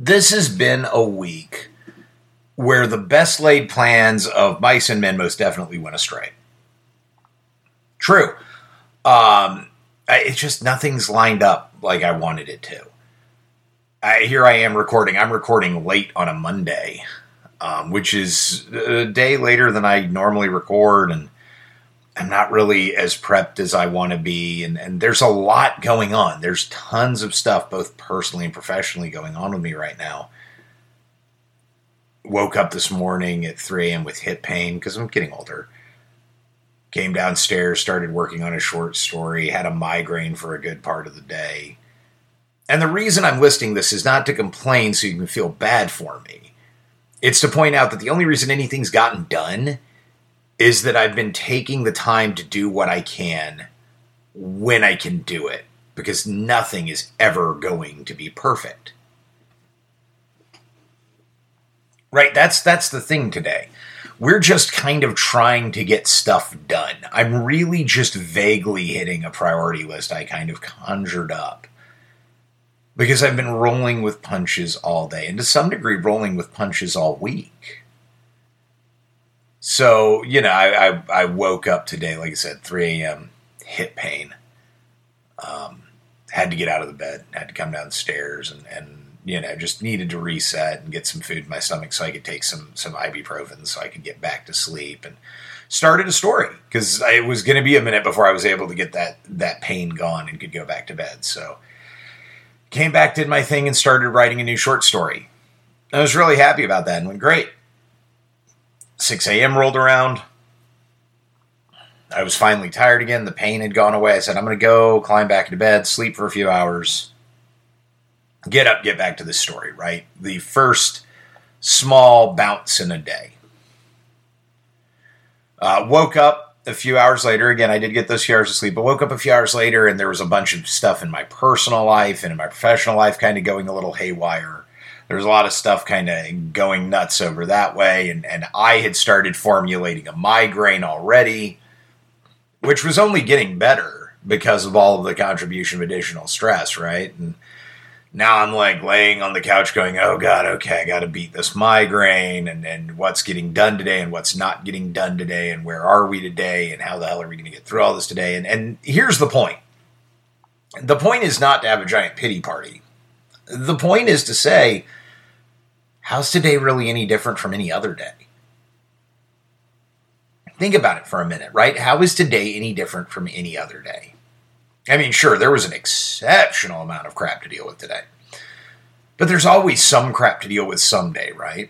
This has been a week where the best laid plans of mice and men most definitely went astray. True. Um, it's just nothing's lined up like I wanted it to. I, here I am recording. I'm recording late on a Monday, um, which is a day later than I normally record, and I'm not really as prepped as I want to be. And, and there's a lot going on. There's tons of stuff, both personally and professionally, going on with me right now. Woke up this morning at 3 a.m. with hip pain because I'm getting older. Came downstairs, started working on a short story, had a migraine for a good part of the day. And the reason I'm listing this is not to complain so you can feel bad for me. It's to point out that the only reason anything's gotten done is that I've been taking the time to do what I can when I can do it because nothing is ever going to be perfect. Right, that's that's the thing today. We're just kind of trying to get stuff done. I'm really just vaguely hitting a priority list I kind of conjured up. Because I've been rolling with punches all day, and to some degree, rolling with punches all week. So, you know, I, I, I, woke up today, like I said, 3 a.m., hip pain. Um, had to get out of the bed, had to come downstairs and, and you know, just needed to reset and get some food in my stomach so I could take some some ibuprofen so I could get back to sleep and started a story because it was going to be a minute before I was able to get that that pain gone and could go back to bed. So came back, did my thing, and started writing a new short story. I was really happy about that and went great. 6 a.m. rolled around. I was finally tired again. The pain had gone away. I said, I'm going to go climb back into bed, sleep for a few hours, get up, get back to the story, right? The first small bounce in a day. Uh, woke up a few hours later. Again, I did get those few hours of sleep, but woke up a few hours later and there was a bunch of stuff in my personal life and in my professional life kind of going a little haywire. There's a lot of stuff kind of going nuts over that way. And, and I had started formulating a migraine already, which was only getting better because of all of the contribution of additional stress, right? And now I'm like laying on the couch going, oh God, okay, I got to beat this migraine and, and what's getting done today and what's not getting done today and where are we today and how the hell are we going to get through all this today? And, and here's the point the point is not to have a giant pity party. The point is to say, how's today really any different from any other day? Think about it for a minute, right? How is today any different from any other day? I mean, sure, there was an exceptional amount of crap to deal with today. But there's always some crap to deal with someday, right?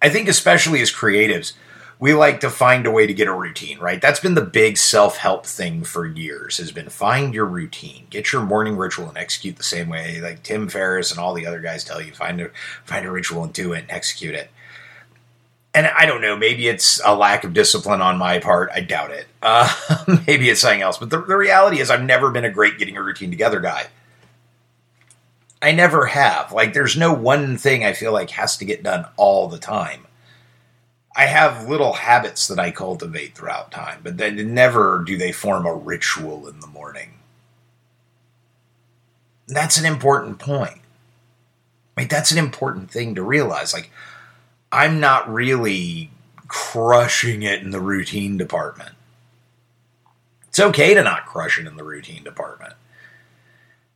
I think, especially as creatives, we like to find a way to get a routine, right? That's been the big self help thing for years, has been find your routine, get your morning ritual and execute the same way. Like Tim Ferriss and all the other guys tell you, find a find a ritual and do it and execute it and I don't know, maybe it's a lack of discipline on my part. I doubt it. Uh, maybe it's something else. But the, the reality is, I've never been a great getting a routine together guy. I never have. Like, there's no one thing I feel like has to get done all the time. I have little habits that I cultivate throughout time, but then never do they form a ritual in the morning. That's an important point. Like, that's an important thing to realize. Like, I'm not really crushing it in the routine department. It's okay to not crush it in the routine department.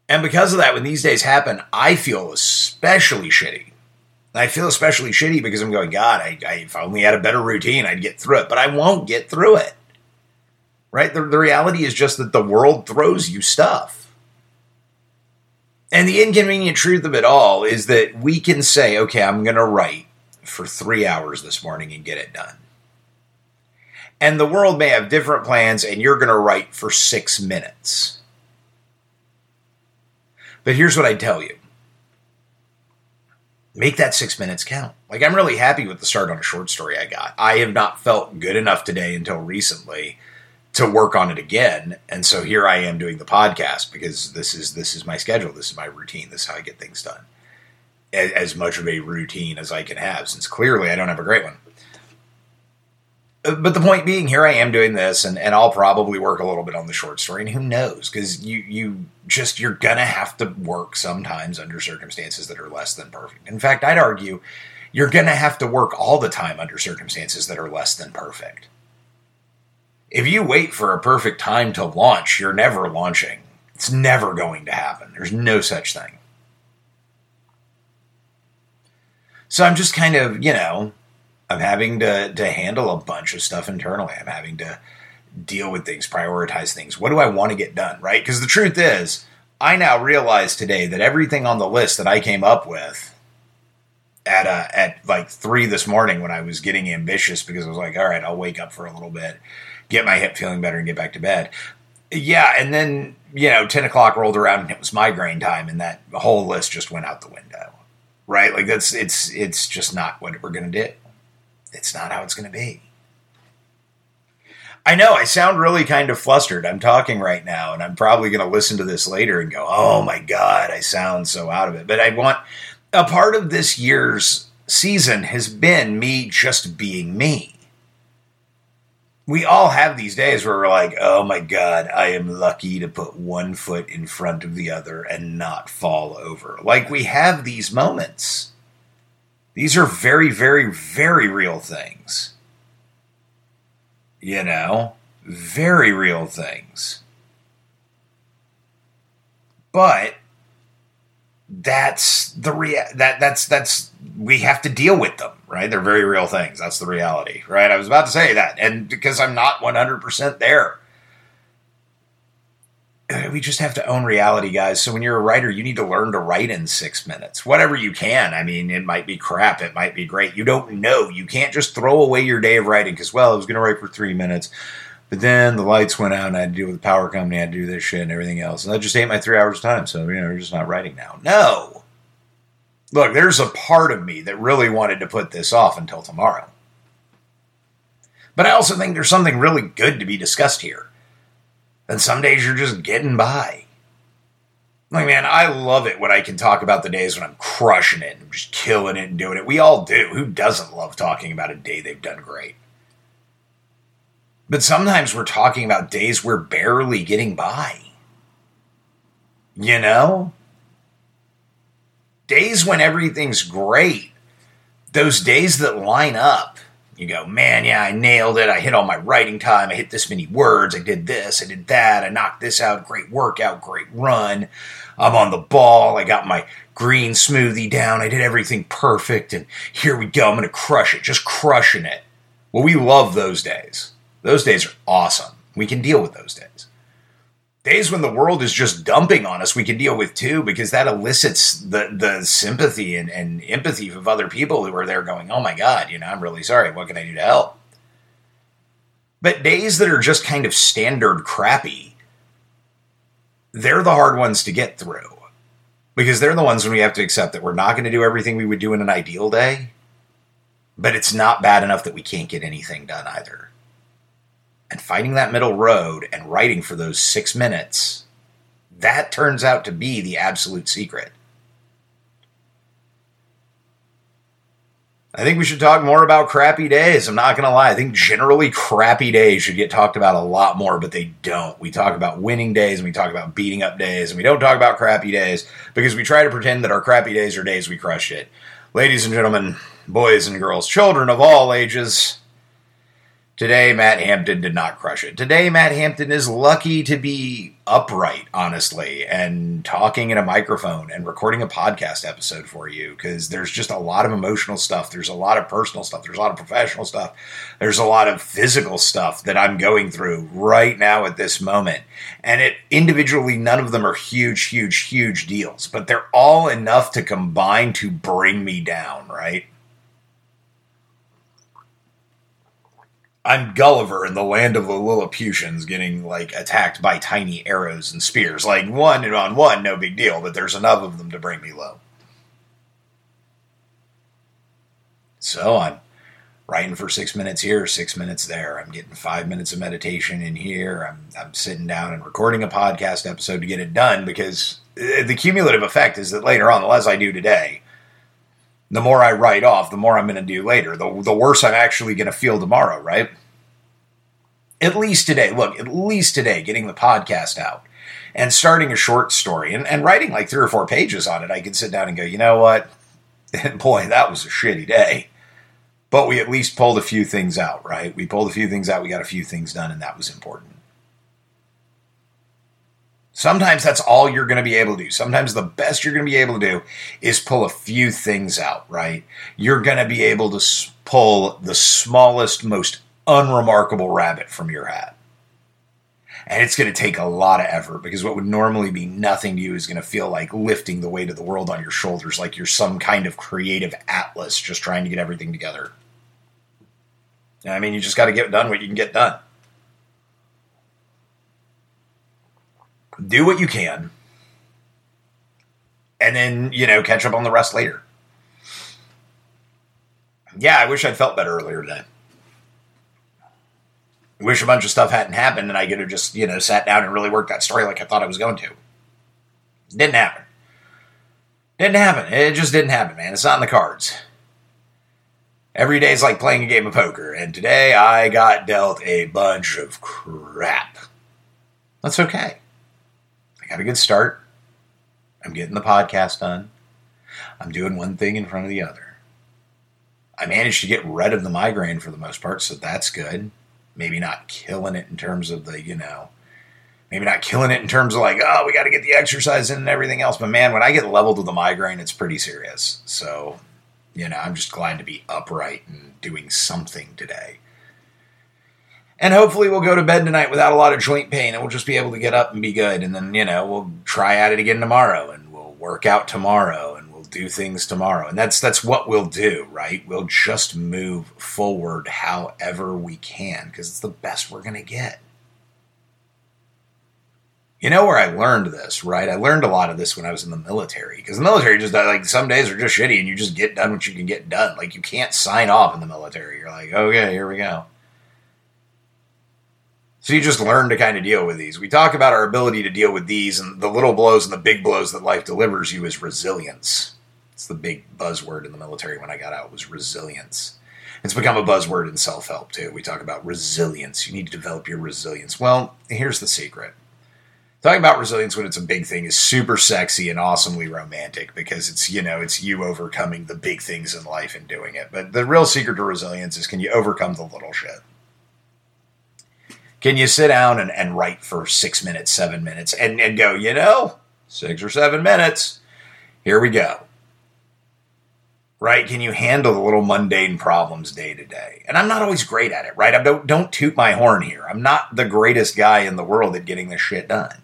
And because of that, when these days happen, I feel especially shitty. I feel especially shitty because I'm going, God, I, I, if I only had a better routine, I'd get through it. But I won't get through it. Right? The, the reality is just that the world throws you stuff. And the inconvenient truth of it all is that we can say, okay, I'm going to write for three hours this morning and get it done. And the world may have different plans, and you're going to write for six minutes. But here's what I tell you make that six minutes count. Like, I'm really happy with the start on a short story I got. I have not felt good enough today until recently to work on it again and so here i am doing the podcast because this is this is my schedule this is my routine this is how i get things done as much of a routine as I can have, since clearly I don't have a great one. But the point being, here I am doing this, and, and I'll probably work a little bit on the short story, and who knows? Because you you just you're gonna have to work sometimes under circumstances that are less than perfect. In fact, I'd argue you're gonna have to work all the time under circumstances that are less than perfect. If you wait for a perfect time to launch, you're never launching. It's never going to happen. There's no such thing. So I'm just kind of, you know, I'm having to to handle a bunch of stuff internally. I'm having to deal with things, prioritize things. What do I want to get done, right? Because the truth is, I now realize today that everything on the list that I came up with at uh, at like three this morning when I was getting ambitious because I was like, all right, I'll wake up for a little bit, get my hip feeling better, and get back to bed. Yeah, and then you know, ten o'clock rolled around and it was migraine time, and that whole list just went out the window. Right? Like that's it's it's just not what we're gonna do it's not how it's going to be. I know I sound really kind of flustered. I'm talking right now, and I'm probably going to listen to this later and go, oh my God, I sound so out of it. But I want a part of this year's season has been me just being me. We all have these days where we're like, oh my God, I am lucky to put one foot in front of the other and not fall over. Like we have these moments. These are very, very, very real things. You know, very real things. But that's the rea- that that's that's we have to deal with them, right? They're very real things. That's the reality, right? I was about to say that, and because I'm not 100% there, we just have to own reality, guys. So when you're a writer, you need to learn to write in six minutes, whatever you can. I mean, it might be crap, it might be great. You don't know. You can't just throw away your day of writing because, well, I was going to write for three minutes, but then the lights went out and I had to deal with the power company, I had to do this shit and everything else. And that just ate my three hours of time. So, you know, we're just not writing now. No. Look, there's a part of me that really wanted to put this off until tomorrow. But I also think there's something really good to be discussed here and some days you're just getting by. Like, man, I love it when I can talk about the days when I'm crushing it and just killing it and doing it. We all do. Who doesn't love talking about a day they've done great? But sometimes we're talking about days we're barely getting by. You know? Days when everything's great. Those days that line up you go, man, yeah, I nailed it. I hit all my writing time. I hit this many words. I did this. I did that. I knocked this out. Great workout. Great run. I'm on the ball. I got my green smoothie down. I did everything perfect. And here we go. I'm going to crush it. Just crushing it. Well, we love those days. Those days are awesome. We can deal with those days days when the world is just dumping on us we can deal with too because that elicits the the sympathy and, and empathy of other people who are there going oh my god you know i'm really sorry. What can i do to help? But days that are just kind of standard crappy they're the hard ones to get through because they're the ones when we have to accept that we're not going to do everything we would do in an ideal day but it's not bad enough that we can't get anything done either and finding that middle road and writing for those six minutes, that turns out to be the absolute secret. I think we should talk more about crappy days. I'm not going to lie. I think generally crappy days should get talked about a lot more, but they don't. We talk about winning days and we talk about beating up days, and we don't talk about crappy days because we try to pretend that our crappy days are days we crush it. Ladies and gentlemen, boys and girls, children of all ages, Today, Matt Hampton did not crush it. Today, Matt Hampton is lucky to be upright, honestly, and talking in a microphone and recording a podcast episode for you because there's just a lot of emotional stuff. There's a lot of personal stuff. There's a lot of professional stuff. There's a lot of physical stuff that I'm going through right now at this moment. And it individually, none of them are huge, huge, huge deals, but they're all enough to combine to bring me down, right? I'm Gulliver in the land of the Lilliputians getting like attacked by tiny arrows and spears. Like one and on one, no big deal, but there's enough of them to bring me low. So I'm writing for six minutes here, six minutes there. I'm getting five minutes of meditation in here. I'm, I'm sitting down and recording a podcast episode to get it done because uh, the cumulative effect is that later on, the less I do today, the more I write off, the more I'm going to do later. The, the worse I'm actually going to feel tomorrow, right? At least today, look, at least today, getting the podcast out and starting a short story and, and writing like three or four pages on it, I could sit down and go, you know what? Boy, that was a shitty day. But we at least pulled a few things out, right? We pulled a few things out, we got a few things done, and that was important. Sometimes that's all you're going to be able to do. Sometimes the best you're going to be able to do is pull a few things out, right? You're going to be able to pull the smallest, most unremarkable rabbit from your hat. And it's going to take a lot of effort because what would normally be nothing to you is going to feel like lifting the weight of the world on your shoulders, like you're some kind of creative atlas just trying to get everything together. I mean, you just got to get done what you can get done. Do what you can, and then, you know, catch up on the rest later. Yeah, I wish I'd felt better earlier today. I wish a bunch of stuff hadn't happened and I could have just, you know, sat down and really worked that story like I thought I was going to. Didn't happen. Didn't happen. It just didn't happen, man. It's not in the cards. Every day is like playing a game of poker, and today I got dealt a bunch of crap. That's okay got a good start. I'm getting the podcast done. I'm doing one thing in front of the other. I managed to get rid of the migraine for the most part, so that's good. Maybe not killing it in terms of the, you know, maybe not killing it in terms of like, oh, we got to get the exercise in and everything else. But man, when I get leveled with the migraine, it's pretty serious. So, you know, I'm just glad to be upright and doing something today. And hopefully we'll go to bed tonight without a lot of joint pain and we'll just be able to get up and be good. And then, you know, we'll try at it again tomorrow and we'll work out tomorrow and we'll do things tomorrow. And that's that's what we'll do, right? We'll just move forward however we can because it's the best we're going to get. You know where I learned this, right? I learned a lot of this when I was in the military because the military just like some days are just shitty and you just get done what you can get done. Like you can't sign off in the military. You're like, okay, here we go. So you just learn to kind of deal with these. We talk about our ability to deal with these and the little blows and the big blows that life delivers you is resilience. It's the big buzzword in the military when I got out was resilience. It's become a buzzword in self-help too. We talk about resilience. You need to develop your resilience. Well, here's the secret. Talking about resilience when it's a big thing is super sexy and awesomely romantic because it's, you know, it's you overcoming the big things in life and doing it. But the real secret to resilience is can you overcome the little shit? Can you sit down and, and write for six minutes, seven minutes, and, and go, you know, six or seven minutes, here we go. Right? Can you handle the little mundane problems day to day? And I'm not always great at it, right? I don't don't toot my horn here. I'm not the greatest guy in the world at getting this shit done.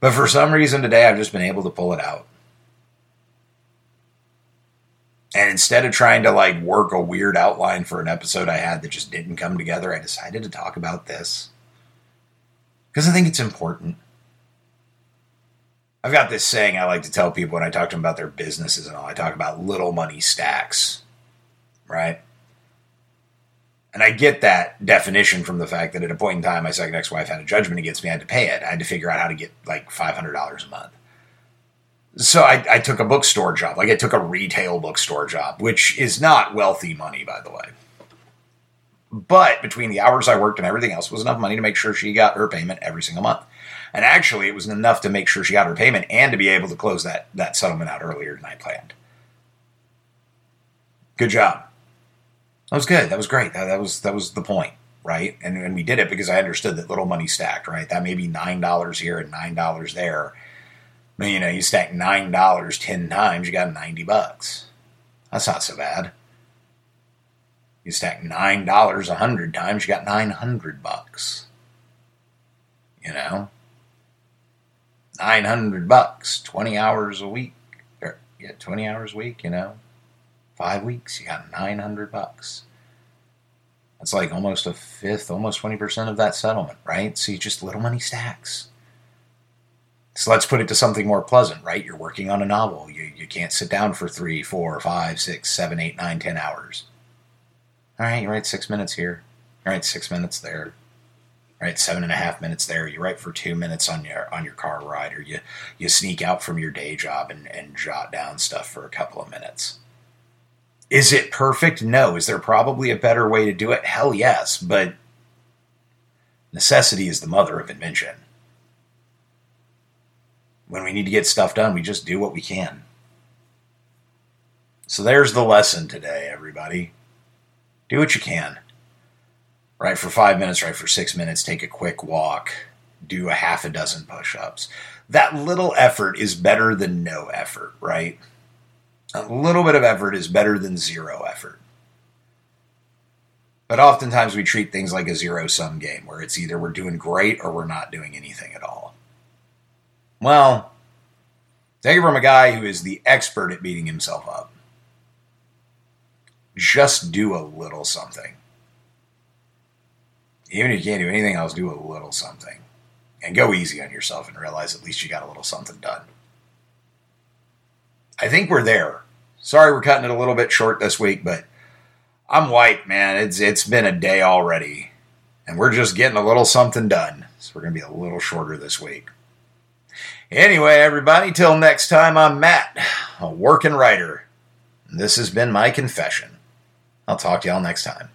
But for some reason today I've just been able to pull it out. And instead of trying to like work a weird outline for an episode I had that just didn't come together, I decided to talk about this. Because I think it's important. I've got this saying I like to tell people when I talk to them about their businesses and all. I talk about little money stacks, right? And I get that definition from the fact that at a point in time, my second ex wife had a judgment against me. I had to pay it. I had to figure out how to get like $500 a month so I, I, took a bookstore job. Like I took a retail bookstore job, which is not wealthy money, by the way. But between the hours I worked and everything else was enough money to make sure she got her payment every single month. And actually, it was enough to make sure she got her payment and to be able to close that, that settlement out earlier than I planned. Good job. That was good. That was great. That, that was that was the point, right? And, and we did it because I understood that little money stacked, right? That may be nine dollars here and nine dollars there you know, you stack nine dollars ten times, you got ninety bucks. That's not so bad. You stack nine dollars a hundred times, you got nine hundred bucks. You know, nine hundred bucks, twenty hours a week, or yeah, twenty hours a week. You know, five weeks, you got nine hundred bucks. That's like almost a fifth, almost twenty percent of that settlement, right? You just little money stacks. So let's put it to something more pleasant, right? You're working on a novel. You, you can't sit down for three, four, five, six, seven, eight, nine, ten hours. All right, you write six minutes here. All right, six minutes there. All right, seven and a half minutes there. You write for two minutes on your on your car ride, or you you sneak out from your day job and, and jot down stuff for a couple of minutes. Is it perfect? No. Is there probably a better way to do it? Hell yes. But necessity is the mother of invention. When we need to get stuff done, we just do what we can. So there's the lesson today, everybody. Do what you can. Write for five minutes, write for six minutes, take a quick walk, do a half a dozen push ups. That little effort is better than no effort, right? A little bit of effort is better than zero effort. But oftentimes we treat things like a zero sum game where it's either we're doing great or we're not doing anything at all. Well, take it from a guy who is the expert at beating himself up. Just do a little something. Even if you can't do anything else, do a little something. And go easy on yourself and realize at least you got a little something done. I think we're there. Sorry we're cutting it a little bit short this week, but I'm white, man. It's it's been a day already. And we're just getting a little something done. So we're gonna be a little shorter this week. Anyway, everybody, till next time, I'm Matt, a working writer. This has been my confession. I'll talk to y'all next time.